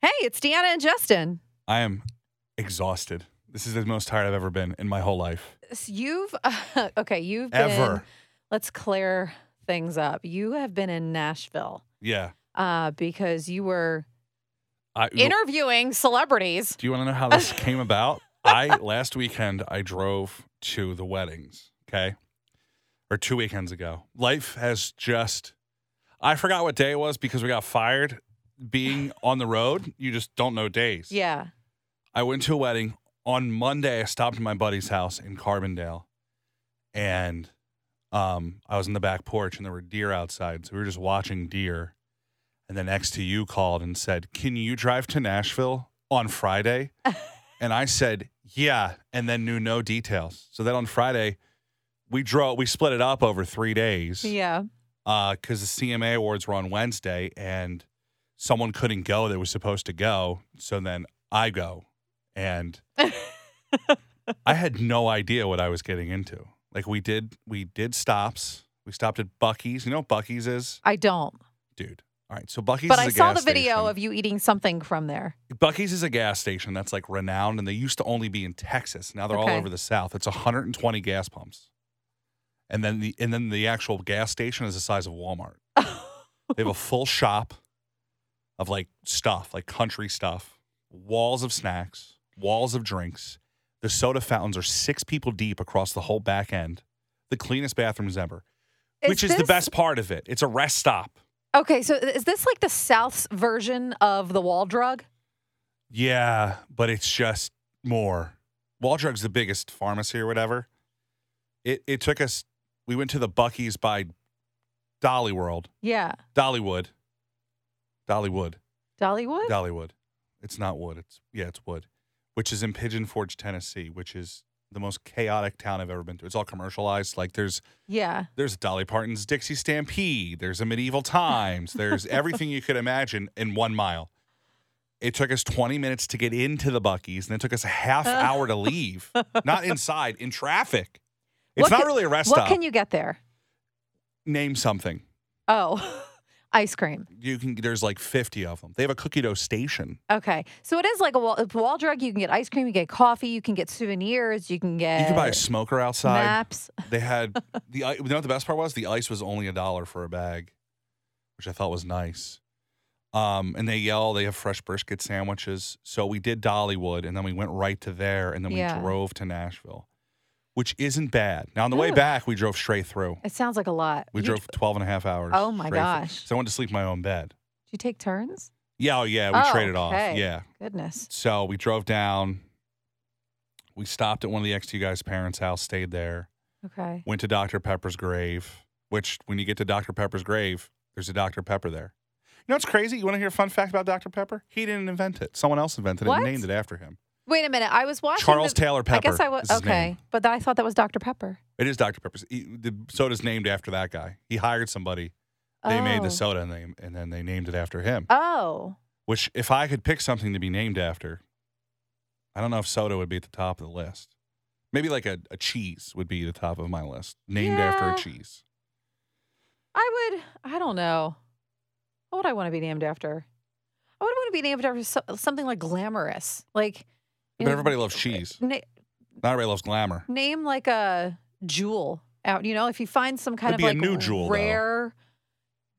Hey, it's Deanna and Justin. I am exhausted. This is the most tired I've ever been in my whole life. You've okay. You've been. Ever. Let's clear things up. You have been in Nashville Yeah. uh, because you were I, interviewing celebrities. do you want to know how this came about? I last weekend I drove to the weddings, okay? Or two weekends ago. Life has just I forgot what day it was because we got fired. Being on the road, you just don't know days. Yeah. I went to a wedding on Monday. I stopped at my buddy's house in Carbondale, and um, I was in the back porch, and there were deer outside. So we were just watching deer, and then you called and said, "Can you drive to Nashville on Friday?" and I said, "Yeah," and then knew no details. So then on Friday, we drove. We split it up over three days Yeah. because the CMA awards were on Wednesday and someone couldn't go that was supposed to go. So then I go and I had no idea what I was getting into. Like we did, we did stops. We stopped at Buc-ee's. You know what Buc-ee's is, I don't. dude. All right, so Buc-ee's. But I saw the video station. of you eating something from there. Buc-ee's is a gas station that's like renowned, and they used to only be in Texas. Now they're all over the South. It's 120 gas pumps, and then the and then the actual gas station is the size of Walmart. They have a full shop of like stuff, like country stuff, walls of snacks, walls of drinks. The soda fountains are six people deep across the whole back end. The cleanest bathrooms ever, which is the best part of it. It's a rest stop. Okay, so is this like the South's version of the wall drug? Yeah, but it's just more. Wall drug's the biggest pharmacy or whatever. It it took us. We went to the Buc-ee's by Dolly World, Yeah. Dollywood, Dollywood. Dollywood? Dollywood. It's not wood. It's yeah, it's wood, which is in Pigeon Forge, Tennessee, which is the most chaotic town I've ever been to. It's all commercialized. Like there's yeah. there's Dolly Parton's Dixie Stampede. There's a Medieval Times. There's everything you could imagine in one mile. It took us 20 minutes to get into the Buc-ee's, and it took us a half uh. hour to leave. Not inside, in traffic. It's What not can- really a rest What stop. can you get there? Name something. Oh, ice cream. You can. There's like 50 of them. They have a cookie dough station. Okay. So it is like a wall, a wall drug. You can get ice cream, you get coffee, you can get souvenirs, you can get You can buy a smoker outside. maps. They had the you know what the best part was? The ice was only a dollar for a bag, which I thought was nice. Um, and they yell, they have fresh brisket sandwiches. So we did Dollywood and then we went right to there and then we Yeah. drove to Nashville, which isn't bad. Now on the way back, we drove straight through. It sounds like a lot. We You- drove 12 and a half hours. Oh my straight through. gosh. So I went to sleep in my own bed. Did you take turns? Yeah, oh yeah, we Oh, traded off. okay. Yeah. Goodness. So we drove down. We stopped at one of the XT guys' parents' house, stayed there. Okay. went to Dr. Pepper's grave, which when you get to Dr. Pepper's grave, there's a Dr. Pepper there. You know what's crazy? You want to hear a fun fact about Dr. Pepper? He didn't invent it. Someone else invented it What? and named it after him. Wait a minute. I was watching Charles the- Taylor Pepper. I guess I was okay, but I thought that was Dr. Pepper. It is Dr. Pepper's. He, the soda's named after that guy. He hired somebody. They made Oh. the soda and, they, and then they named it after him. Oh. Which, if I could pick something to be named after, I don't know if soda would be at the top of the list. Maybe like a, a cheese would be the top of my list, named after a cheese. I would. I don't know. What would I want to be named after? I would want to be named after so, something like glamorous, like. But everybody loves cheese. Na- Not everybody loves glamour. name like a jewel out. You know, if you find some kind Could of be a like new jewel, though. rare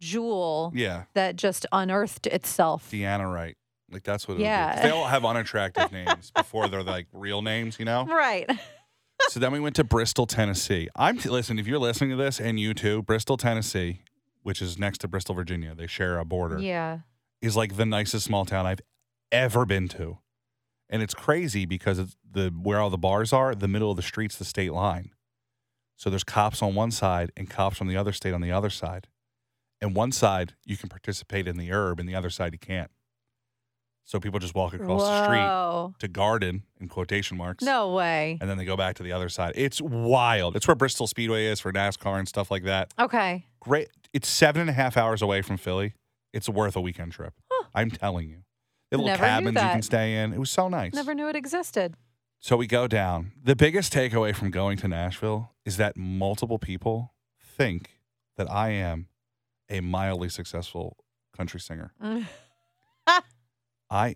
jewel Yeah. that just unearthed itself. Deanna Wright. Like that's what it would Yeah. be. 'Cause They all have unattractive names before they're like real names, you know? Right. so then we went to Bristol, Tennessee. I'm listen, if you're listening to this and you too, Bristol, Tennessee, which is next to Bristol, Virginia, they share a border, Yeah. is like the nicest small town I've ever been to. And it's crazy because it's the where all the bars are, the middle of the street's the state line. So there's cops on one side and cops from the other state on the other side. And one side you can participate in the herb, and the other side you can't. So people just walk across the street to garden in quotation marks. No way. And then they go back to the other side. It's wild. It's where Bristol Speedway is for NASCAR and stuff like that. Okay. Great. It's seven and a half hours away from Philly. It's worth a weekend trip. Huh. I'm telling you. Little Never knew cabins you can stay in. It was so nice. Never knew it existed. So we go down. The biggest takeaway from going to Nashville is that multiple people think that I am a mildly successful country singer. I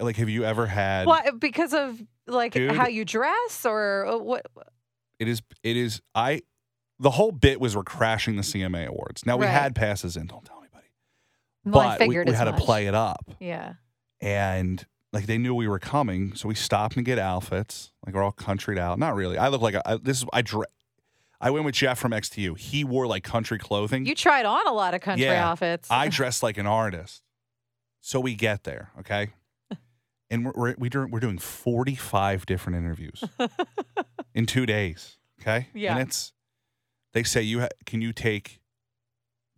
like. Have you ever had? Why? Because of like Dude. how you dress or uh, what? It is. It is. I. The whole bit was we're crashing the CMA awards. Now we Right. had passes in. Don't tell anybody. Well, I but we, figured we as had to play it up, Yeah. And like they knew we were coming, so we stopped and get outfits. Like we're all countryed out. Not really. I look like a, I, this is. I dre- I went with Jeff from XTU. He wore like country clothing. You tried on a lot of country Yeah. outfits. I dress like an artist. So we get there, okay? And we're, we're, we're doing 45 different interviews in two days, okay? Yeah. And it's, they say, you ha- can you take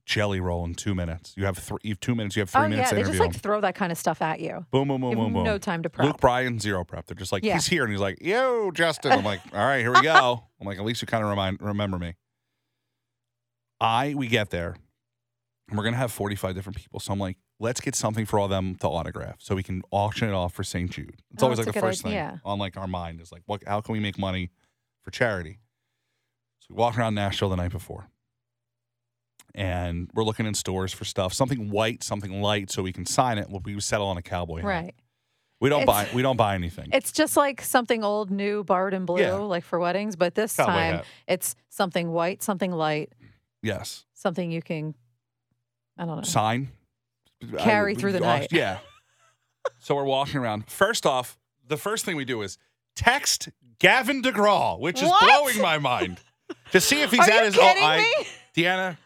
jelly roll in two minutes? You have, three, you have two minutes, you have three oh minutes yeah, they just like him. throw that kind of stuff at you. Boom, boom, boom, boom, boom. no time to prep. Luke Bryan, zero prep. They're just like, Yeah. he's here. And he's like, yo, Justin. I'm like, all right, here we go. I'm like, at least you kind of remind remember me. I we get there and we're gonna have 45 different people. So I'm like, let's get something for all them to autograph so we can auction it off for St. Jude. It's Oh, always like the first idea. thing on like our mind is like, what how can we make money for charity? So we walk around Nashville the night before. And we're looking in stores for stuff, something white, something light, so we can sign it. We settle on a cowboy hat. Right. We don't It's- buy we don't buy anything. It's just like something old, new, borrowed in blue, Yeah. like for weddings. But this Cowboy time, hat. it's something white, something light, Yes. something you can. I don't know. Sign. Carry through the night. Yeah. so we're walking around. First off, the first thing we do is text Gavin DeGraw, which is What? blowing my mind. To see if he's Are at you his kidding oh, I, me? Deanna,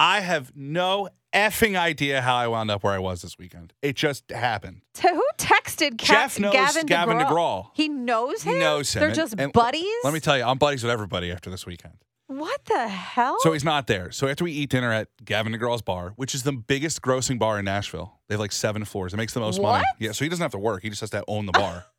I have no effing idea how I wound up where I was this weekend. It just happened. To who texted Jeff knows Gavin, Gavin DeGraw? DeGraw. He knows him. He knows him. They're And- just and buddies. Let me tell you, I'm buddies with everybody after this weekend. What the hell? So he's not there. So after we eat dinner at Gavin DeGraw's bar, which is the biggest grossing bar in Nashville, they have like seven floors. It makes the most money. Yeah. So he doesn't have to work. He just has to own the bar.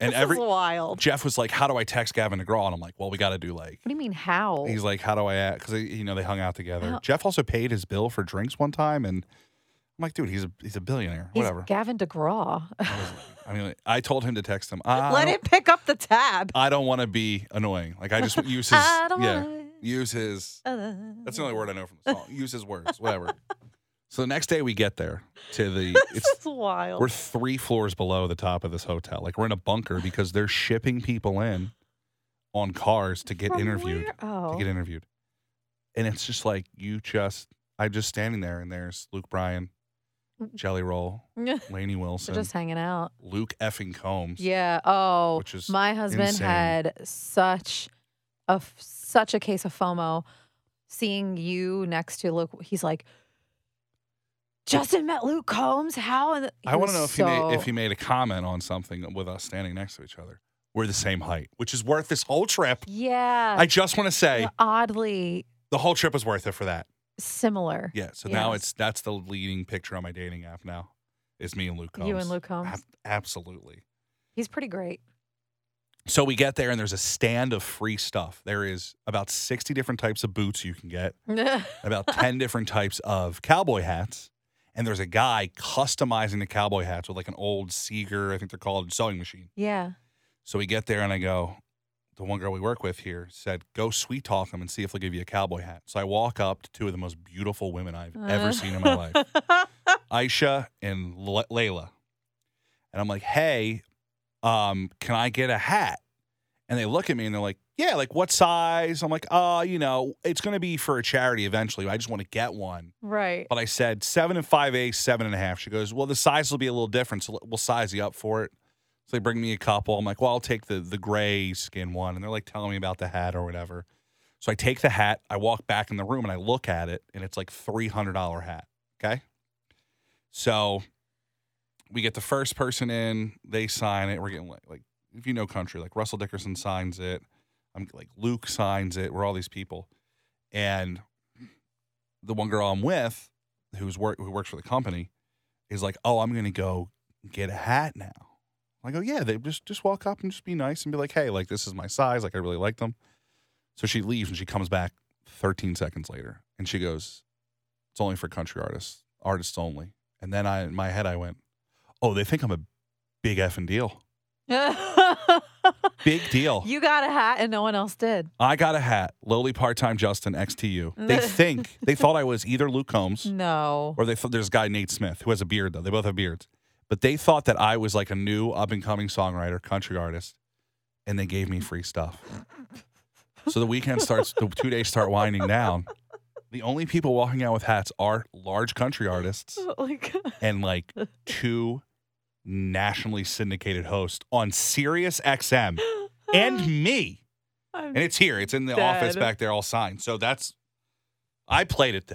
and this every wild. Jeff was like, "How do I text Gavin DeGraw?" And I'm like, "Well, we got to do like." What do you mean how? He's like, "How do I act?" Because you know they hung out together. Jeff also paid his bill for drinks one time, and I'm like, "Dude, he's a he's a billionaire. He's Whatever." Gavin DeGraw. I mean, I told him to text him. I, Let him pick up the tab. I don't want to be annoying. Like I just use his I don't yeah, wanna- use his uh, That's the only word I know from the song. Use his words, whatever. So the next day we get there to the it's wild. we're three floors below the top of this hotel. Like we're in a bunker because they're shipping people in on cars to get From interviewed. where? Oh. To get interviewed. And it's just like you just I'm just standing there and there's Luke Bryan, mm. Jelly Roll, Lainey Wilson, just hanging out. Luke effing Combs. Yeah. Oh, Which is my husband insane. had such a f- such a case of FOMO seeing you next to Luke. He's like, Justin met Luke Combs. How? I want to know if he made if he made a comment on something with us standing next to each other. We're the same height, which is worth this whole trip. Yeah. I just want to say oddly the whole trip was worth it for that. similar. Yeah. So now it's that's the leading picture on my dating app now. Is me and Luke Combs. You and Luke Combs. Ab- absolutely. He's pretty great. So we get there and there's a stand of free stuff. There is about 60 different types of boots you can get, about 10 different types of cowboy hats. And there's a guy customizing the cowboy hats with like an old Seeger, I think they're called, sewing machine. yeah. So we get there and I go, the one girl we work with here said, go sweet talk them and see if they'll give you a cowboy hat. So I walk up to two of the most beautiful women I've ever Uh. seen in my life, Aisha and Le- Layla. And I'm like, hey, um, can I get a hat? And they look at me and they're like, yeah, like what size? I'm like, uh, you know, it's going to be for a charity eventually. I just want to get one. right. But I said seven and five eighths, seven and a half. She goes, well, the size will be a little different, so we'll size you up for it. So they bring me a couple. I'm like, well, I'll take the the gray skin one, and they're like telling me about the hat or whatever. So I take the hat. I walk back in the room and I look at it, and it's like three hundred dollar hat. Okay. So we get the first person in. They sign it. We're getting like, like if you know country, like Russell Dickerson signs it. I'm like Luke signs it. We're all these people, and the one girl I'm with, who's work who works for the company, is like, "Oh, I'm gonna go get a hat now." I go, "Yeah." They just just walk up and just be nice and be like, "Hey, like this is my size. Like I really like them." So she leaves and she comes back 13 seconds later and she goes, "It's only for country artists, artists only." And then I in my head I went, "Oh, they think I'm a big effing deal." big deal. You got a hat and no one else did. I got a hat. Lowly part-time Justin XTU. They think they thought I was either Luke Combs No. or they thought there's a guy Nate Smith who has a beard though. They both have beards, but they thought that I was like a new up and coming songwriter, country artist, and they gave me free stuff. So the weekend starts. The two days start winding down. The only people walking out with hats are large country artists Oh and like two nationally syndicated host on Sirius XM and me. I'm- And it's here. It's in the office back there, all signed. So that's I played it.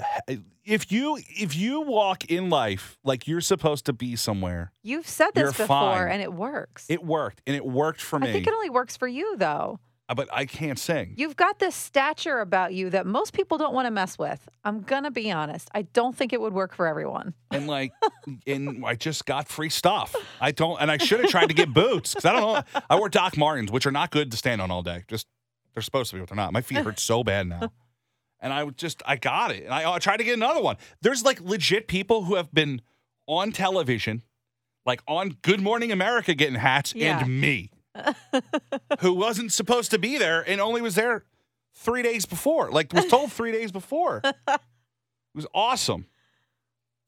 If you if you walk in life like you're supposed to be somewhere, You've said this before fine. and it works. it worked, and it worked for me. I think it only works for you though. Uh, but I can't sing. You've got this stature about you that most people don't want to mess with. I'm going to be honest. I don't think it would work for everyone. and like, and I just got free stuff. I don't, and I should have tried to get boots because I don't know. I wore Doc Martens, which are not good to stand on all day. Just they're supposed to be, but they're not. My feet hurt so bad now. And I just, I got it. And I, I tried to get another one. There's like legit people who have been on television, like on Good Morning America getting hats, Yeah. and me, who wasn't supposed to be there and only was there three days before. Like, was told three days before. It was awesome.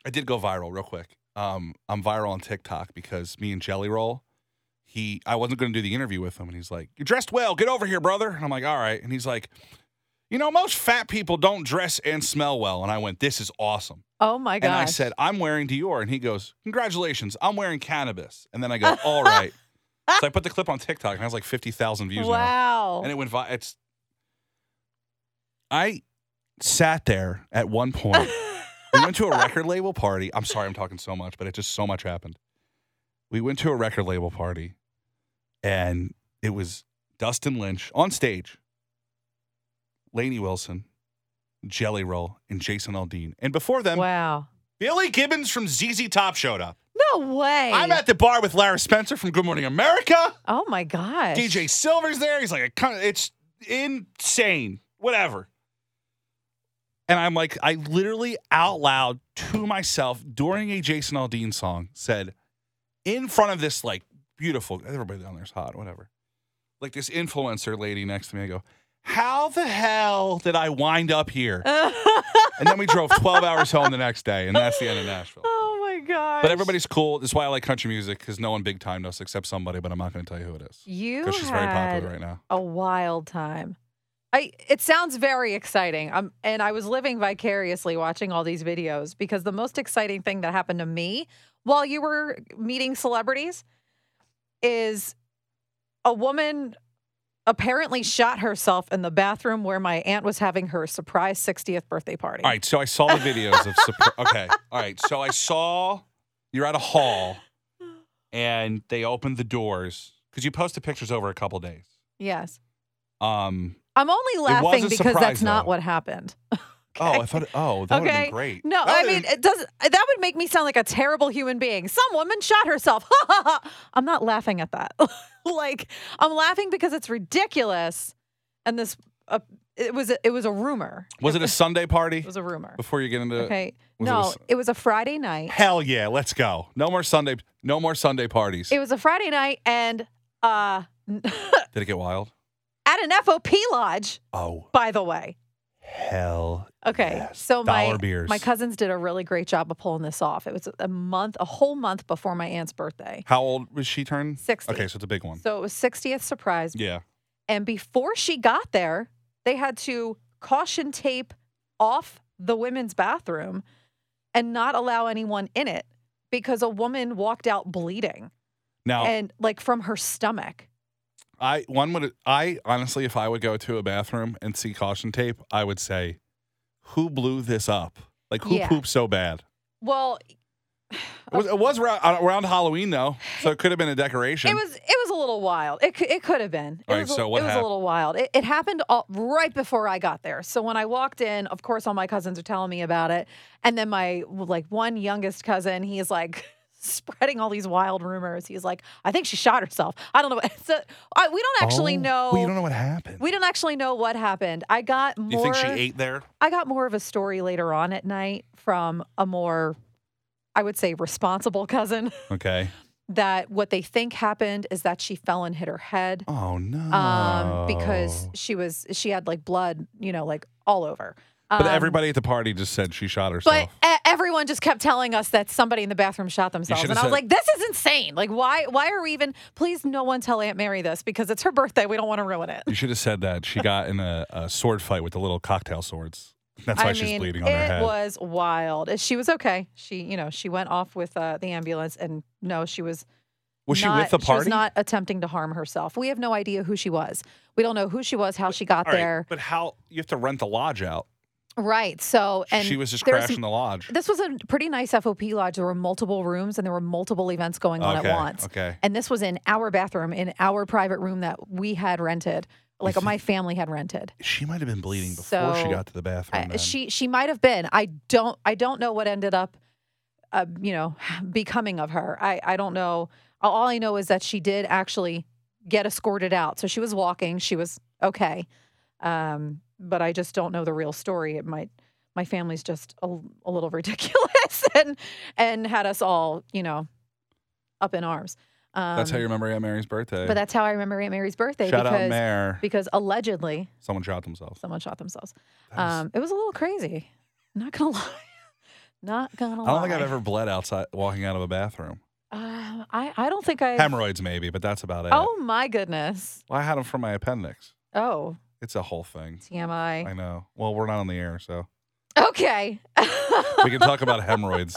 I did go viral real quick. Um, I'm viral on TikTok because me and Jelly Roll, he, I wasn't going to do the interview with him, and he's like, "You're dressed well. Get over here, brother." And I'm like, "All right." And he's like, "You know, most fat people don't dress and smell well." And I went, "This is awesome." Oh my god. And I said, "I'm wearing Dior," and he goes, "Congratulations, I'm wearing cannabis." And then I go, "All right." So I put the clip on TikTok, and it has like 50,000 views now. Wow. and it went vi- it's i sat there at one point. We went to a record label party. I'm sorry i'm talking so much but it just so much happened. We went to a record label party and it was dustin lynch on stage lainey wilson jelly roll and jason aldean. And before them wow. billy gibbons from zz top showed up No way. i'm at the bar with lara spencer from good morning america Oh my gosh. DJ Silver's there. He's like, a, it's insane. Whatever. And I'm like, I literally out loud to myself during a Jason Aldean song said, in front of this like beautiful, everybody down there's hot, whatever. Like this influencer lady next to me, I go, how the hell did I wind up here? And then we drove 12 hours home the next day, and that's the end of Nashville. Gosh. But everybody's cool. That's why I like country music because no one big time knows except somebody, but I'm not going to tell you who it is you because she's very popular right now. a wild time. I it sounds very exciting. Um, and I was living vicariously watching all these videos because the most exciting thing that happened to me while you were meeting celebrities is a woman apparently shot herself in the bathroom where my aunt was having her surprise 60th birthday party. All right, so I saw the videos of. Surpri- okay, all right, so I saw you're at a hall, and they opened the doors because you posted pictures over a couple days. Yes. Um. I'm only laughing because surprise, that's not what happened. Oh, I thought. It, oh, that would have Okay. been great. No, That I mean been- it does that would make me sound like a terrible human being. Some woman shot herself. I'm not laughing at that. like I'm laughing because it's ridiculous, and this uh, it was a, it was a rumor. was it a Sunday party? It was a rumor. Before you get into Okay, was it a no, it was a Friday night. hell yeah, let's go. No more Sunday. No more Sunday parties. It was a Friday night, and uh, Did it get wild? at an FOP lodge, Oh, by the way. Hell. Okay, Yes. so my beers. my cousins did a really great job of pulling this off. It was a month, a whole month before my aunt's birthday, How old was she turned? 60. Okay, so it's a big one. So it was 60th surprise. Yeah. And before she got there, they had to caution tape off the women's bathroom and not allow anyone in it because a woman walked out bleeding Now, and like from her stomach. I one would I honestly, if I would go to a bathroom and see caution tape, I would say, "Who blew this up? Like who Yeah. pooped so bad?" Well, It was, it was around, uh, around Halloween though, so it could have been a decoration. it was it was a little wild. It cou- it could have been. It All right, was a, so what it was a little wild. It, it happened all, right before I got there. So when I walked in, of course, all my cousins are telling me about it, and then my like one youngest cousin, he is like spreading all these wild rumors. He's like, I think she shot herself. I don't know. What, so I, we don't actually Oh, know. We don't know what happened. we don't actually know what happened. I got more. you think she ate there? I got more of a story later on at night from a more, I would say, responsible cousin. Okay. that what they think happened is that she fell and hit her head Oh no. um, because she was she had like blood, you know, like all over. But Um, everybody at the party just said she shot herself. But e- everyone just kept telling us that somebody in the bathroom shot themselves, and I was said- like, "This is insane! Like, why? Why are we even? Please, no one tell Aunt Mary this because it's her birthday. We don't want to ruin it." you should have said that she got in a, a sword fight with the little cocktail swords. That's why I she's mean, bleeding on her head. It was wild. She was okay. She, you know, she went off with uh, the ambulance, and no, she was. Was she not, with the She was party? not attempting to harm herself. We have no idea who she was. We don't know who she was, how she got right, there. but how you have to rent the lodge out? Right. So, and she was just crashing the lodge. This was a pretty nice FOP lodge. There were multiple rooms and there were multiple events going on okay. at once. Okay. And this was in our bathroom, in our private room that we had rented, like my family had rented. She might have been bleeding before she got to the bathroom. I, she she might have been. I don't I don't know what ended up, uh, you know, becoming of her. I I don't know. All I know is that she did actually get escorted out. So she was walking. She was okay. Um, but I just don't know the real story. It might. My family's just a, a little ridiculous and and had us all, you know, up in arms. Um, That's how you remember Aunt Mary's birthday. But that's how I remember Aunt Mary's birthday Shout out because Mare. because allegedly Someone shot themselves. someone shot themselves. Was- Um, it was a little crazy. Not gonna lie. Not gonna lie. I don't think I've ever bled outside walking out of a bathroom. Uh, I I don't think I. Hemorrhoids maybe, but that's about it. Oh my goodness. Well, I had them from my appendix. Oh It's a whole thing. TMI. I know. Well, we're not on the air, so Okay. we can talk about hemorrhoids.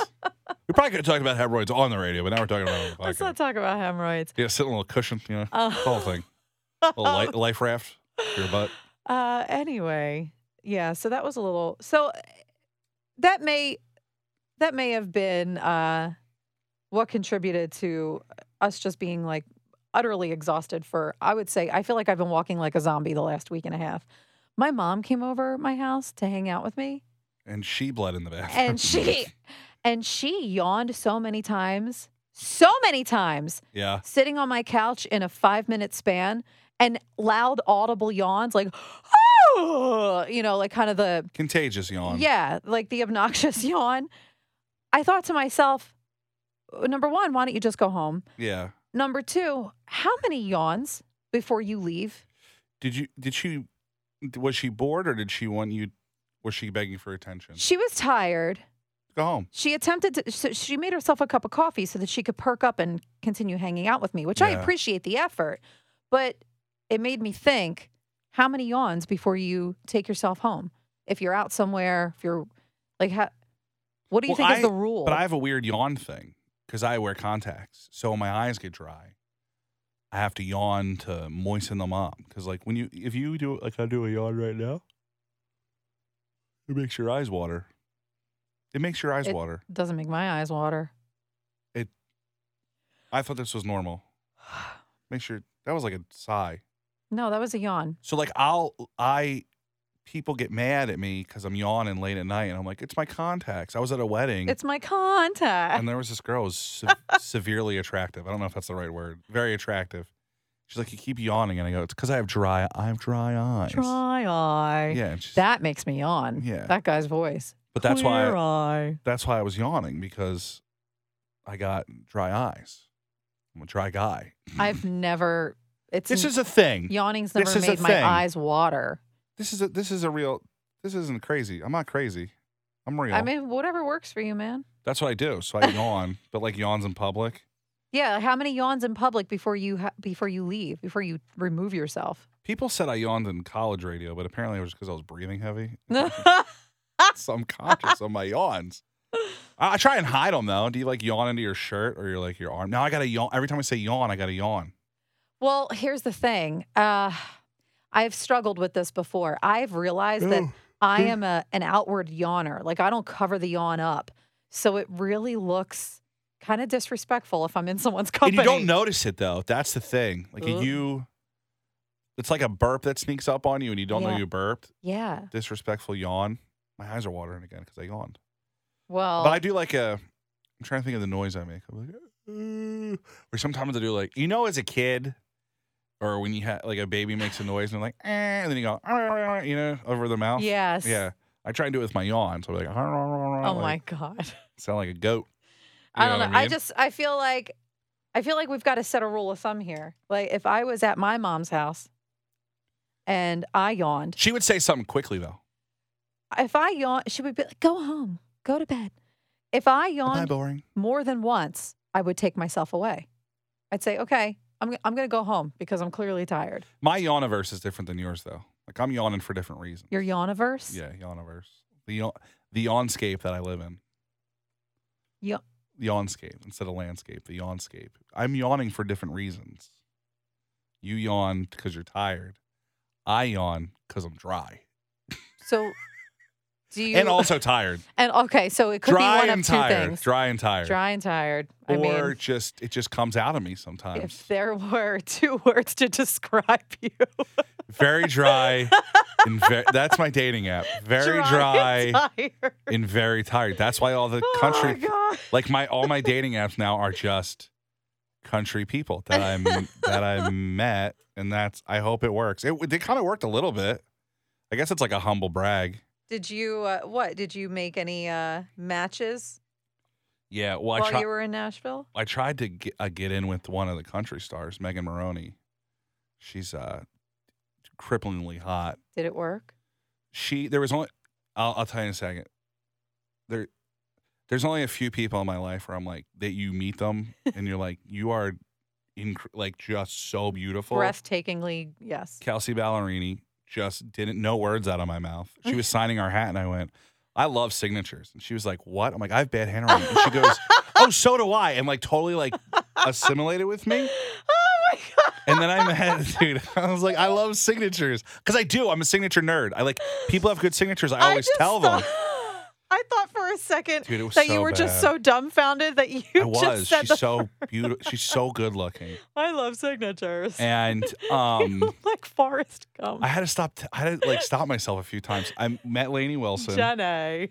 We probably could talk about hemorrhoids on the radio, but now we're talking about it on the Let's podcast. not talk about hemorrhoids. Yeah, sit on a little cushion, you know, Uh, whole thing. A little life, life raft for your butt. Uh, anyway, yeah. So that was a little. So that may that may have been uh, what contributed to us just being like utterly exhausted. For I would say, I feel like I've been walking like a zombie the last week and a half. My mom came over my house to hang out with me, And she bled in the bathroom. and she and she yawned so many times, so many times, yeah. sitting on my couch in a five minute span and loud audible yawns like you know like kind of the Contagious yawn. yeah like the obnoxious yawn i thought to myself "Uh, number one why don't you just go home Yeah. Number two how many yawns before you leave Did you? Did she? Was she bored, or did she want you? Was she begging for attention? she was tired Go home. she attempted to so she made herself a cup of coffee so that she could perk up and continue hanging out with me which i Yeah. appreciate the effort but it made me think how many yawns before you take yourself home if you're out somewhere if you're like how, what do you Well, think is the rule But I have a weird yawn thing because I wear contacts, so my eyes get dry. I have to yawn to moisten them up because, like, when you if you do like I do a yawn right now, it makes your eyes water. It makes your eyes water. It- water. doesn't make my eyes water It. I thought this was normal. Make sure that was like a sigh. no that was a yawn So like I'll I people get mad at me because I'm yawning late at night, and I'm like, it's my contacts. I was at a wedding. it's my contact and there was this girl who was se- severely attractive. I don't know if that's the right word. Very attractive. She's like, you keep yawning, and I go, it's because I have dry. I have dry eyes. dry eye Yeah, and she's, that makes me yawn Yeah. that guy's voice but that's Clear why eye. that's why I was yawning because I got dry eyes. I'm a dry guy. i've never it's This is a thing. yawning's this never is a made my thing. eyes water This is a this is a real. This isn't crazy. I'm not crazy. I'm real. I mean, whatever works for you, man. that's what I do. So I yawn, but like yawns in public. Yeah, how many yawns in public before you ha- before you leave, before you remove yourself? People said I yawned in college radio, but apparently it was because I was breathing heavy. so I'm conscious of my yawns. I, I try and hide them though. Do you like yawn into your shirt or you're like your arm? Now I gotta yawn. Every time I say yawn, I gotta yawn. well, here's the thing. Uh, I've struggled with this before. I've realized that I am a an outward yawner. Like I don't cover the yawn up, so it really looks kind of disrespectful if I'm in someone's company. And you don't notice it though. That's the thing. Like Ugh. you, it's like a burp that sneaks up on you and you don't know you burped. Yeah. Disrespectful yawn. My eyes are watering again because I yawned. Well, But I do like a. I'm trying to think of the noise I make. I'm like, "Uh," or sometimes I do like you know as a kid, or when you have like a baby makes a noise and they're like, eh, and then you go, "Ah," you know, over the mouth. yes. Yeah. I try and do it with my yawn. So I'm like, Oh like, my god. sound like a goat. I don't know. what I, mean? just I feel like I feel like we've got to set a rule of thumb here. Like if I was at my mom's house and I yawned, She would say something quickly though. if I yawned, she would be like, "Go home, go to bed." If I I yawned more than once, I would take myself away. I'd say, "Okay, I'm I'm going to go home because I'm clearly tired." My yawniverse is different than yours though. Like I'm yawning for different reasons. Your yawniverse. Yeah, yawniverse. The yawn, the yawnscape that I live in. Ya- Yawnscape instead of landscape. The yawnscape. I'm yawning for different reasons. You yawn because you're tired. I yawn because I'm dry So, do you? and also tired. and okay, so it could dry be one and of two tired. things: Dry and tired. dry and tired. I or mean, just it just comes out of me sometimes. if there were two words to describe you, very dry and ve- that's my dating app. Very dry, and tired. and very tired. That's why all the Oh country my like my all my dating apps now are just country people that I'm that I met and that's I hope it works. It it kind of worked a little bit. I guess it's like a humble brag. Did you uh, what? Did you make any uh, matches Yeah, well I while tried you were in Nashville? I tried to get, uh, get in with one of the country stars, Megan Moroney. She's uh cripplingly hot. Did it work? she there was only I'll, I'll tell you in a second there there's only a few people in my life where i'm like that you meet them and you're like you are inc- like just so beautiful Breathtakingly, yes. kelsea ballerini just didn't no words out of my mouth she was signing our hat and i went i love signatures and she was like what i'm like i have bad handwriting and she goes oh so do i and like totally like assimilated with me Oh my god! and then I met, dude. I was like, I love signatures because I do. I'm a signature nerd. I like people have good signatures. I always just tell them. I thought for a second Dude, that you so were just so dumbfounded that you I just was. said She's so beautiful. She's so good looking. I love signatures. And um, like Forrest Gump. I had to stop. T- I had to like stop myself a few times. I met Lainey Wilson. Jenny.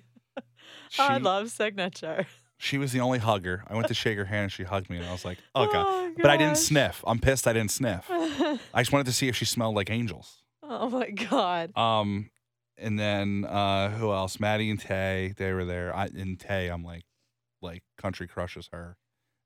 She, I love signature. she was the only hugger. I went to shake her hand and she hugged me, and I was like, oh god. Oh, But I didn't sniff. I'm pissed. I didn't sniff. I just wanted to see if she smelled like angels. oh my god. Um, and then uh, who else? Maddie and Tay, they were there. I and Tay, I'm like, like country crushes her.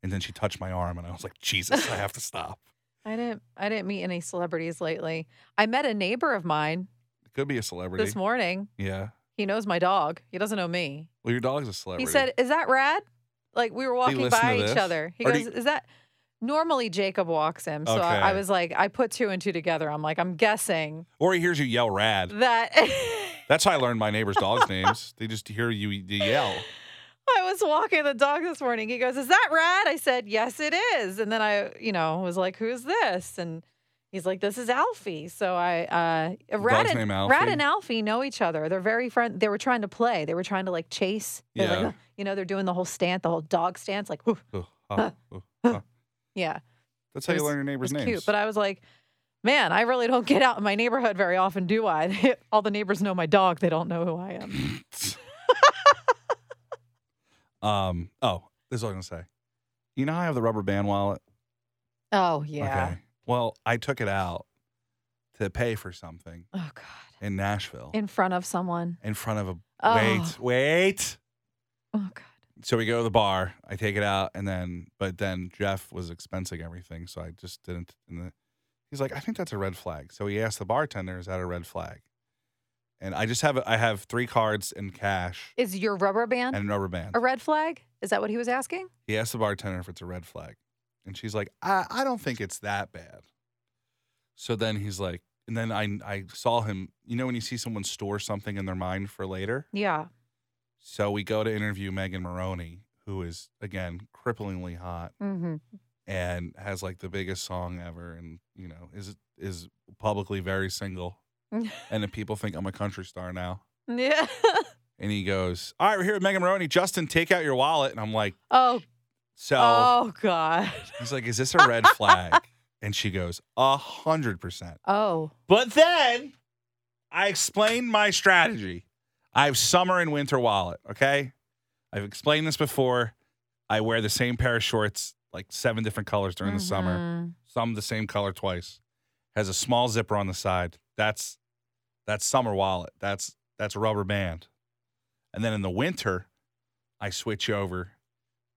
And then she touched my arm, and I was like, Jesus, I have to stop. I didn't I didn't meet any celebrities lately. I met a neighbor of mine It could be a celebrity. this morning. yeah. He knows my dog. He doesn't know me. Well, your dog's a celebrity. He said, "Is that rad?" Like we were walking by each other. He Or goes, you- "Is that?" Normally Jacob walks him, so I, I was like, I put two and two together. I'm like, I'm guessing or he hears you yell "rad." that That's how I learned my neighbors' dogs' names. They just hear you yell. I was walking the dog this morning. He goes, "Is that rad?" I said, "Yes, it is." And then I, you know, was like, "Who's this?" And he's like, "This is Alfie." So I, uh, Rad and, name Rad Alfie? and Alfie know each other. They're very friend. They were trying to play. They were trying to like chase. They're like, Yeah. "Ugh," you know, they're doing the whole stance, the whole dog stance, like, ooh, oh. yeah. That's how It you learn your neighbors' was names. cute. But I was like, man, I really don't get out in my neighborhood very often, do I? All the neighbors know my dog. They don't know who I am. um. Oh, this is what I was gonna say. You know how I have the rubber band wallet? Oh yeah. Okay. Well, I took it out to pay for something Oh god. in Nashville In front of someone. in front of a Oh. wait, wait. Oh god. So we go to the bar. I take it out, and then, but then Jeff was expensing everything, so I just didn't. And the, he's like, "I think that's a red flag." So he asked the bartender, "Is that a red flag?" And I just have I have three cards in cash Is your rubber band and a rubber band. a red flag? Is that what he was asking? He asked the bartender if it's a red flag. And she's like, I, I don't think it's that bad. So then he's like, and then I, I saw him, you know, when you see someone store something in their mind for later? Yeah. So we go to interview Megan Moroney, who is, again, cripplingly hot Mm-hmm. And has like the biggest song ever and, you know, is, is publicly very single. and then people think I'm a country star now. Yeah. And he goes, All right, we're here with Megan Moroney. Justin, take out your wallet. And I'm like, oh. So. Oh god. He's like, "Is this a red flag?" and she goes, "A hundred percent." Oh. But then I explained my strategy. I have summer and winter wallet. Okay, I've explained this before. I wear the same pair of shorts, like seven different colors during the summer. Mhm. Some the same color twice. Has a small zipper on the side. That's that's summer wallet. That's that's a rubber band. And then in the winter, I switch over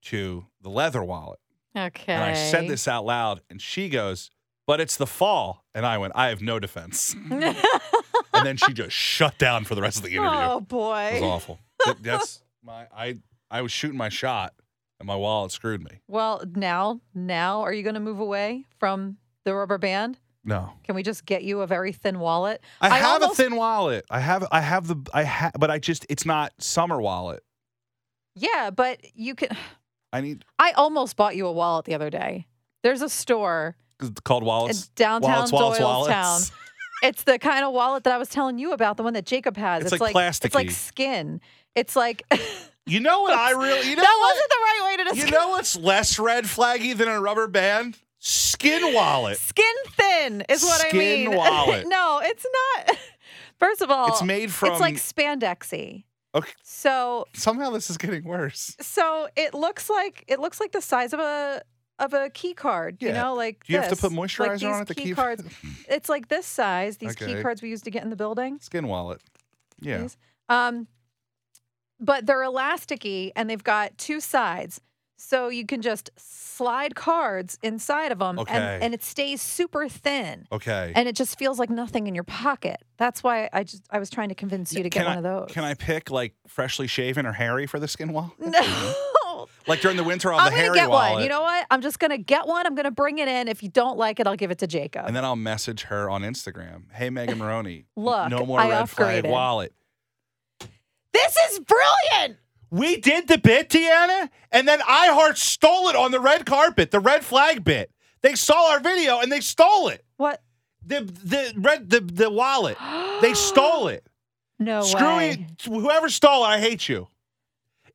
to the leather wallet. Okay. And I said this out loud, and she goes, "But it's the fall." And I went, "I have no defense." and then she just shut down for the rest of the interview. oh It was boy. awful. That- that's my I I was shooting my shot, and my wallet screwed me. Well, now, now, are you going to move away from the rubber band? No, Can we just get you a very thin wallet? I, I have almost- a thin wallet. I have I have the I have, but I just it's not summer wallet. Yeah, but you can. I need I almost bought you a wallet the other day. There's a store it's called wallets. downtown wallets, wallets. It's the kind of wallet that I was telling you about, the one that Jacob has. It's like plastic. It's like skin. It's like You know what I really you know wasn't what the right way to describe. you know what's less red flaggy than a rubber band? Skin wallet. Skin thin is what I Skin mean. wallet. no, it's not. First of all, It's made from it's like spandexy. Okay. So somehow this is getting worse. so it looks like it looks like the size of a of a key card. You know, like Do you have to this. put Like moisturizer on these it to key keep cards. It's like this size. These key cards we used to get in the building. skin wallet? Yeah. These. Um, but they're elasticy and they've got two sides. So you can just slide cards inside of them Okay. and, and it stays super thin. Okay. And it just feels like nothing in your pocket. That's why I just I was trying to convince you to get Can one I- of those. Can I pick like freshly shaven or hairy for the skin wallet? No. Like during the winter, I'll I'm have the gonna hairy get wallet. one. You know what? I'm just gonna get one. I'm gonna bring it in. If you don't like it, I'll give it to Jacob. and then I'll message her on Instagram. Hey, Megan Moroney. Look, no more I red flag upgraded. wallet. This is brilliant. We did the bit, Deanna, and then iHeart stole it on the red carpet, the red flag bit. They saw our video and they stole it. What? The the red the the wallet. They stole it. No Screw way. it. Whoever stole it, I hate you.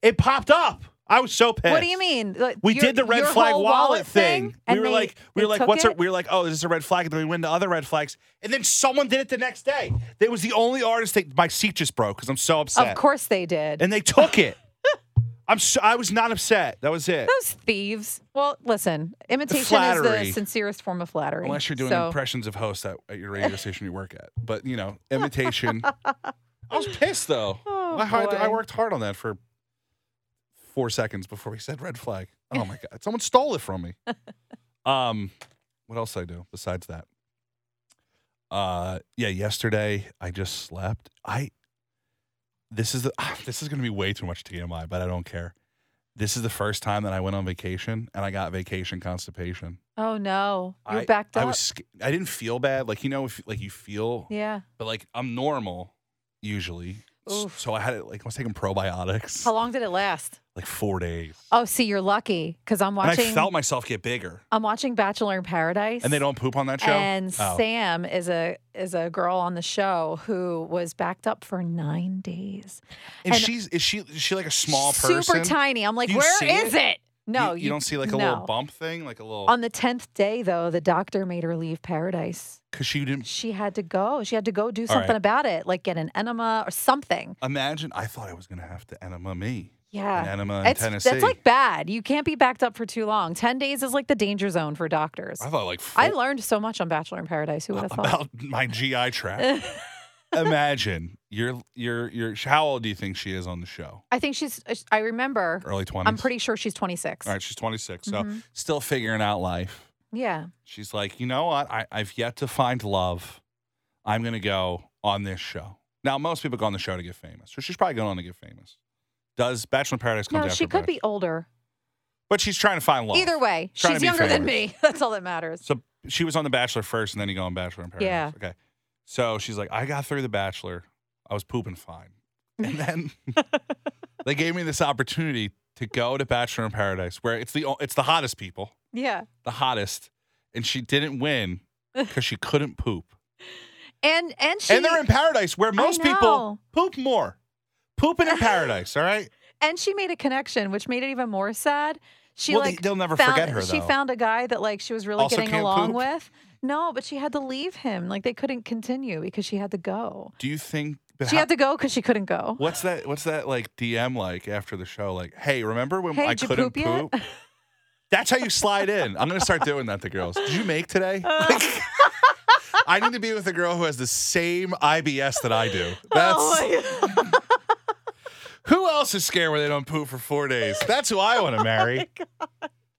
It popped up. I was so pissed. What do you mean? Like, We your- did the red flag whole wallet, thing. We and were they- like, we were like, what's our, it? we were like, oh, this is a red flag, and then we went to other red flags, and then someone did it the next day. It was the only artist that my seat just broke because I'm so upset, Of course they did. and they took it. I'm so, I was not upset. That was it. Those thieves. Well, listen, imitation is the sincerest form of flattery. Unless you're doing so, impressions of hosts at, at your radio station you work at, but you know, imitation. I was pissed though. Oh, I, I worked hard on that for four seconds before he said red flag. Oh my god, someone stole it from me. Um, what else I do besides that? Uh, yeah, yesterday I just slept. I this is the, this is gonna be way too much TMI, but I don't care. This is the first time that I went on vacation and I got vacation constipation. Oh no, you're I, backed up. I was sc- I didn't feel bad, like you know, if like you feel, yeah. but like I'm normal usually. Oof. So I had it like I was taking probiotics How long did it last? Like four days. Oh, see, you're lucky because I'm And watching. I felt myself get bigger. I'm watching Bachelor in Paradise. And they don't poop on that show. And Oh. Sam is a is a girl on the show who was backed up for nine days. and, and- she's is she is she like a small person? Super tiny. I'm like, you where see it? No, you, you don't see like a little bump thing, like a little On the tenth day, though, the doctor made her leave paradise. because she didn't She had to go. She had to go do something right. about it, like get an enema or something. imagine. I thought I was gonna have to enema me, Yeah. enema in It's, Tennessee. that's like bad. You can't be backed up for too long. 10 days is like the danger zone for doctors. I thought like I learned so much on Bachelor in Paradise. Who would have thought? about my GI tract. Imagine you're you're you're. How old do you think she is on the show? I think she's, uh, I remember, Early twenties. I'm pretty sure she's 26. All right, she's 26, so Mhm. still figuring out life. Yeah. She's like, you know what? I, I've yet to find love. I'm gonna go on this show. Now, most people go on the show to get famous, so she's probably going on to get famous. Does Bachelor in Paradise comes No, after she could be older. but she's trying to find love. Either way, Trying to she's be younger than me. That's all that matters. So she was on The Bachelor first, and then you go on Bachelor in Paradise. Yeah. Okay. So she's like, I got through The Bachelor. I was pooping fine, and then they gave me this opportunity to go to Bachelor in Paradise, where it's the o- it's the hottest people, Yeah. the hottest, and she didn't win because she couldn't poop. And and she and they're in paradise where most people know. poop more. Pooping in paradise, all right? and she made a connection, which made it even more sad. She well, like they, will never found, forget her, She found a guy that like she was really Also getting along poop? with. No, but she had to leave him. Like they couldn't continue because she had to go. Do you think She how- had to go because she couldn't go. What's that what's that like DM like after the show? Like, hey, remember when Hey, I couldn't poop poop? That's how you slide in. I'm gonna start doing that to girls. Did you make today? Uh. I need to be with a girl who has the same IBS that I do. That's oh my God. Who else is scared when they don't poop for four days? That's who I want to oh marry.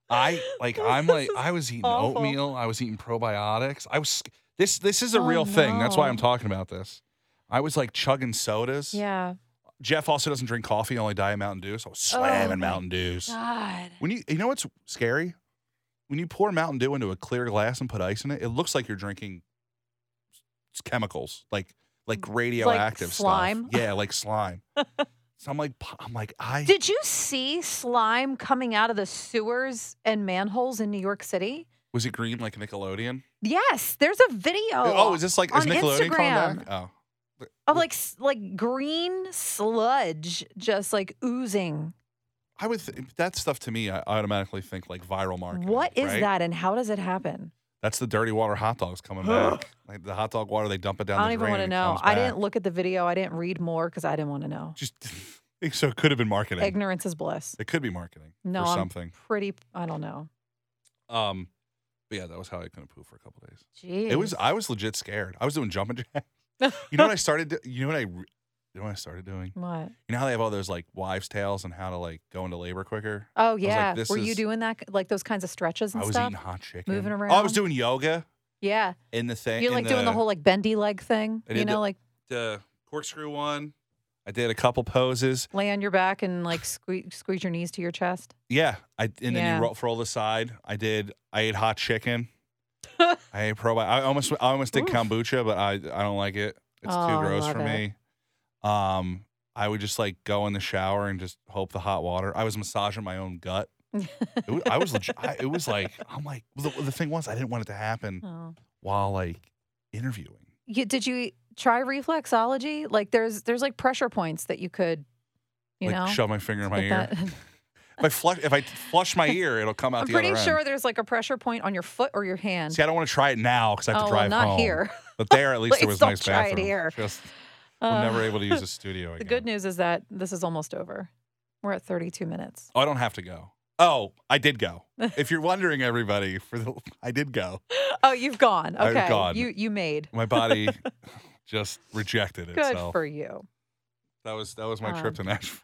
I like I'm like I was eating awful. oatmeal. I was eating probiotics. I was this this is a Oh, real thing. That's why I'm talking about this. I was like chugging sodas. Yeah. Jeff also doesn't drink coffee, only Diet Mountain Dew. So I was oh slamming Oh, Mountain Dews. God. When you you know what's scary? When you pour Mountain Dew into a clear glass and put ice in it, it looks like you're drinking chemicals, like like radioactive slime? stuff. Yeah, like slime. so I'm like I'm like I Did you see slime coming out of the sewers and manholes in New York City? was it green like Nickelodeon? Yes, there's a video. Oh, is this like is Nickelodeon Instagram. back? Oh. of like like green sludge just like oozing. I would th- that stuff to me. I automatically think like viral marketing. What is right? that and how does it happen? That's the dirty water hot dogs coming back. Like the hot dog water, they dump it down. I don't the even drain want to and it know. comes I back. didn't look at the video. I didn't read more because I didn't want to know. Just so it could have been marketing. Ignorance is bliss. It could be marketing No, for I'm something. pretty. I don't know. Um, but yeah, that was how I couldn't poop for a couple days. Jeez. It was I was legit scared. I was doing jumping jacks. You know what I started? You know what I? re- You know what I started doing? what? You know how they have all those like wives' tales and how to like go into labor quicker. Oh like, yeah. this Were you is- doing that? like those kinds of stretches and stuff? I was stuff? eating hot chicken. Moving around. Oh, I was doing yoga yeah. in the thing. You're like doing the whole like bendy leg thing. You know, the- like the corkscrew one. I did a couple poses. lay on your back and like squeeze squeeze your knees to your chest. Yeah, I and then Yeah. you roll, roll the side. I did. I ate hot chicken. I ate probi. I almost I almost did Oof. kombucha, but I I don't like it. It's Oh, too gross for it. me. Um, I would just like go in the shower and just hope the hot water. I was massaging my own gut. It was, I was legit. I, it was like I'm like the, the thing was I didn't want it to happen oh. while like interviewing. You, did you try reflexology? Like there's there's like pressure points that you could, you like know. shove my finger in my ear. If I flush if I flush my ear, it'll come out I'm the pretty sure end. there's like a pressure point on your foot or your hand. See, I don't want to try it now because I have oh, to well, drive not home. here. But there, at least there was nice try it here. Just, we're Uh, never able to use a studio The good news is that this is almost over. We're at 32 minutes. Oh, I don't have to go. Oh, I did go. if you're wondering, everybody, for the, I did go. Oh, you've gone. I've Okay. gone. You you made. My body just rejected it. Good for you. that was that was my trip to Nashville.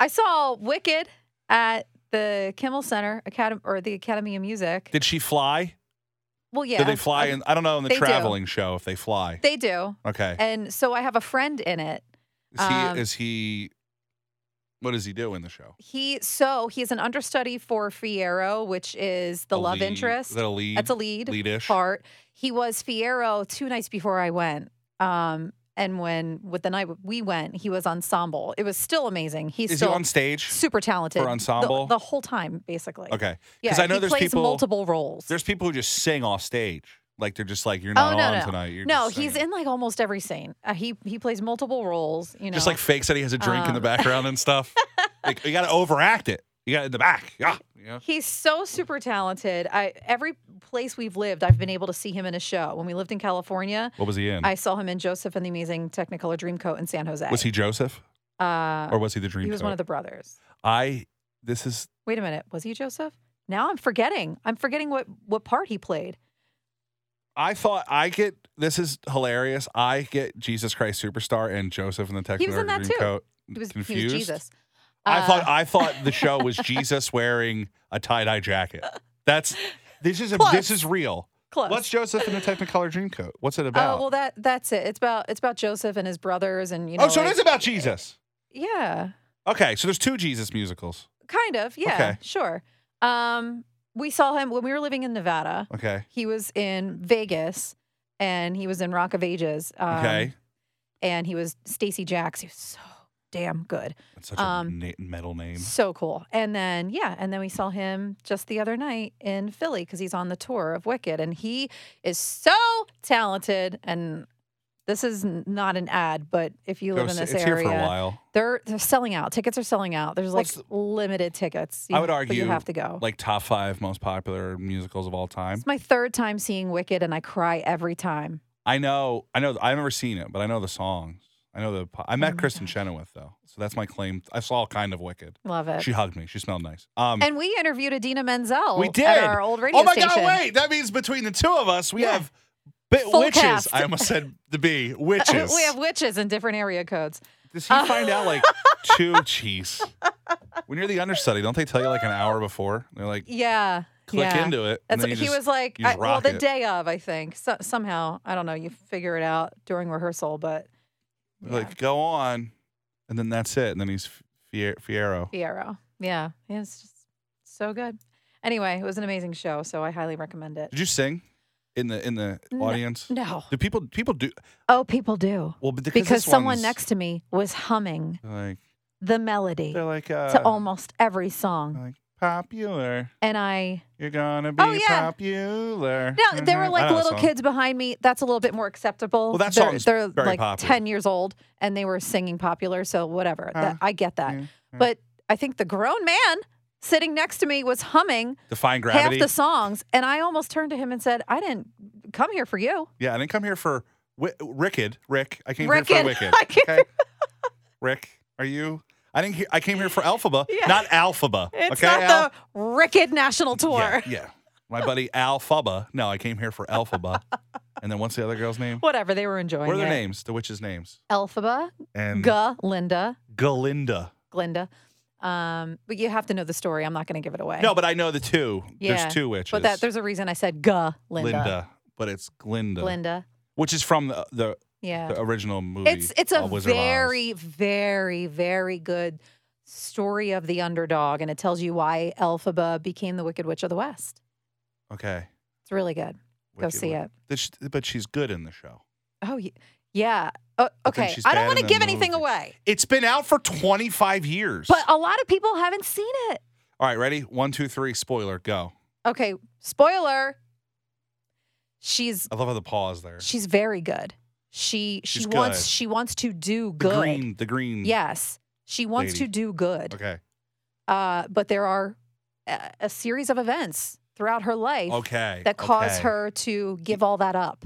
I saw Wicked at the Kimmel Center Academy or the Academy of Music. Did she fly? Well, yeah. Do they fly? I- in, I don't know in the they do. traveling show if they fly. they do. Okay. And so I have a friend in it. Is he? um, is he? What does he do in the show? He so he's an understudy for Fiyero, which is the A love lead- interest. Is that a lead? That's a lead leadish. part. He was Fiyero two nights before I went. Um, and when with the night we went, he was ensemble. It was still amazing. He's Is he still on stage? super talented for ensemble? the, whole time, basically. Okay. Yeah, 'Cause I know he there's plays people- multiple roles. There's people who just sing off stage. Like they're just like you're not oh no on no tonight. You're no he's in like almost every scene. Uh, he he plays multiple roles. You know, Just like fakes that he has a drink in the Um, background and stuff. like you got to overact it. You got it in the back. Yeah. Yeah. He's so super talented. I every place we've lived, I've been able to see him in a show. When we lived in California, What was he in? I saw him in Joseph and the Amazing Technicolor Dreamcoat in San Jose. was he Joseph Uh, or was he the dream? he was one of the brothers. I. This is Wait a minute, was he Joseph? Now I'm forgetting. I'm forgetting what what part he played. I thought I get this is hilarious. I get Jesus Christ Superstar and Joseph in the Technicolor Dreamcoat. He was in that too. Dreamcoat He was confused. he was Jesus. I Uh, thought I thought the show was Jesus wearing a tie dye jacket. That's this is a, Close. this is real. close. What's Joseph in a Technicolor Dreamcoat? What's it about? Oh well, that that's it. It's about it's about Joseph and his brothers, and you know. oh, so like- it is about Jesus. Yeah, Okay, so there's two Jesus musicals. kind of. Yeah, Okay. sure. Um, we saw him when we were living in Nevada. Okay. He was in Vegas, and he was in Rock of Ages. Um, Okay. and he was Stacee Jaxx. He was so damn good, That's such um, a na- metal name. so cool. And then yeah, and then we saw him just the other night in Philly because he's on the tour of Wicked, and he is so talented. And this is not an ad, but if you live in this area, here for a while. they're they're selling out. Tickets are selling out. There's like What's limited tickets. I would argue you have to go. Like top five most popular musicals of all time. it's my third time seeing Wicked, and I cry every time. I know. I know. I've never seen it, but I know the songs. I know the. I met Oh Kristin. Chenoweth though, so that's my claim. I saw kind of Wicked. Love it. She hugged me. She smelled nice. Um. and we interviewed Idina Menzel. We at did. our old radio oh my station. God! Wait, that means between the two of us, we Yeah. have Full witches. cast. I almost said the B witches. we have witches in different area codes. does he find out like two cheese? When you're the understudy, don't they tell you like an hour before? They're like, Yeah. click yeah. into it. That's he just- was like. I, well, the it. day of, I think. So, somehow, I don't know. You figure it out during rehearsal, but yeah. like, go on. And then that's it. And then he's Fier- Fiyero. Fiyero. Yeah, yeah, it's just so good. Anyway, it was an amazing show, so I highly recommend it. Did you sing in the in the No. audience? No. Do people people do Oh, people do. well because, Because someone one's next to me was humming like the melody they're like uh to almost every song. like popular. And I You're gonna oh, be Oh, yeah. popular. No, there were. Like little song. kids behind me. That's a little bit more acceptable. Well, that they're, song's they're very like popular. ten years old and they were singing popular, so whatever. Huh. That, I get that. Yeah, yeah. But I think the grown man sitting next to me was humming Defying Gravity. half the songs, and I almost turned to him and said, "I didn't come here for you." yeah, I didn't come here for Wi- Ricked. Rick. I came here for Wicked. I came- Okay. Rick, are you? I didn't. Hear, I came here for Elphaba, Yeah. not Elphaba. It's okay, Al? not the Ricked National Tour. Yeah, yeah. My buddy Elphaba. No, I came here for Elphaba. and then what's the other girl's name? Whatever, they were enjoying What are their it. names? The witches' names. Elphaba And Ga, Linda, Galinda. Glinda. Um, but you have to know the story. I'm not going to give it away. No, but I know the two. Yeah, There's two witches. but that there's a reason I said Ga, Linda. Linda, but it's Glinda, Glinda. which is from the, the, Yeah. the original movie. It's it's a Wizard of Oz. very very very good story of the underdog, and it tells you why Elphaba became the Wicked Witch of the West. okay. It's really good. Go see Witch. it. But she- But she's good in the show. Oh yeah. Oh, okay. I don't want to give anything movie. away, It's been out for 25 years. but a lot of people haven't seen it. All right, ready? One, two, three. Spoiler. Go. Okay. Spoiler. She's I love how the pause there. she's very good. She she She's wants good. she wants to do The good. green. The green. Yes. She wants lady. to do good. Okay. Uh, but there are a, a series of events throughout her life Okay. that cause okay. her to give all that up.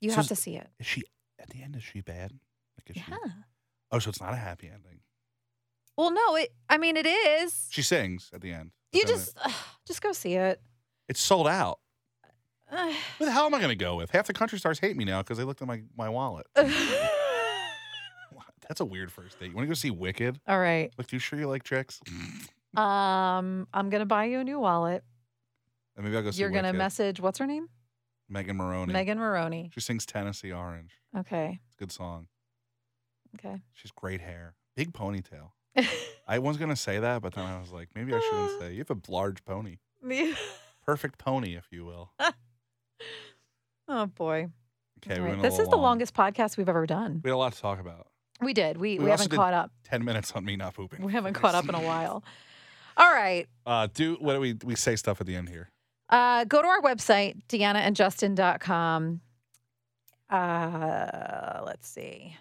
You So have is- to see it. Is she at the end? Is she bad? Like, is she? Yeah. Oh, so it's not a happy ending. Well, no, it. I mean, it is. She sings at the end. You just, just go see it. It's sold out. Who the hell am I going to go with? Half the country stars hate me now because they looked at my, my wallet. That's a weird first date. You want to go see Wicked? All right. Look, you sure you like chicks? Um, I'm gonna buy you a new wallet. And maybe I'll go see You're gonna Wicked. message. What's her name? Megan Moroney. Megan Moroney. She sings Tennessee Orange. Okay. It's a good song. Okay. She's great hair. Big ponytail. I was going to say that, but then I was like, maybe I shouldn't say. You have a large pony. Perfect pony, if you will. Oh boy. Okay, right. This is little the longest podcast we've ever done. We had a lot to talk about. We did. We We we, haven't caught up. 10 minutes on me not pooping. We haven't caught up in a while. All right. Uh, do what do we we say stuff at the end here? Uh, go to our website, deannaandjustin.com. Uh, let's see.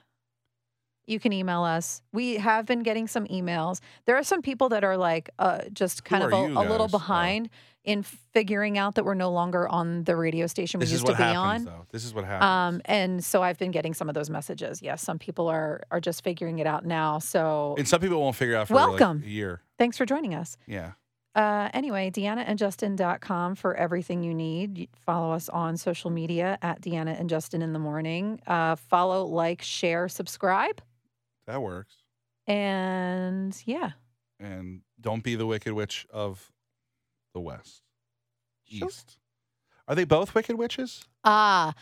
You can email us. We have been getting some emails. There are some people that are like uh, just kind Who of a, a little behind. Oh. In figuring out that we're no longer on the radio station we This used to be happens, on. though. This is what happens. Um, and so I've been getting some of those messages. Yes, some people are are just figuring it out now. So and some people won't figure out for like, Welcome. a year. thanks for joining us. Yeah. Uh, anyway, DeannaandJustin.com for everything you need. Follow us on social media at Deanna and Justin in the morning. Uh, follow, like, share, subscribe. That works. And yeah, And don't be the wicked witch of the west. Sure. East. Are they both wicked witches? ah,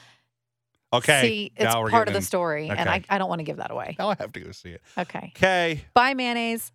Okay. see, it's now we're part of getting the story, and I, I don't want to give that away. Now I have to go see it. Okay. Okay. Bye, mayonnaise.